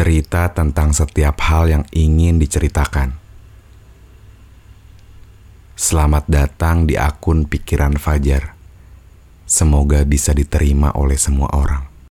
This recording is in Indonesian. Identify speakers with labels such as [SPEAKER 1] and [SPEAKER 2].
[SPEAKER 1] cerita tentang setiap hal yang ingin diceritakan. Selamat datang di akun Pikiran Fajar. Semoga bisa diterima oleh semua orang.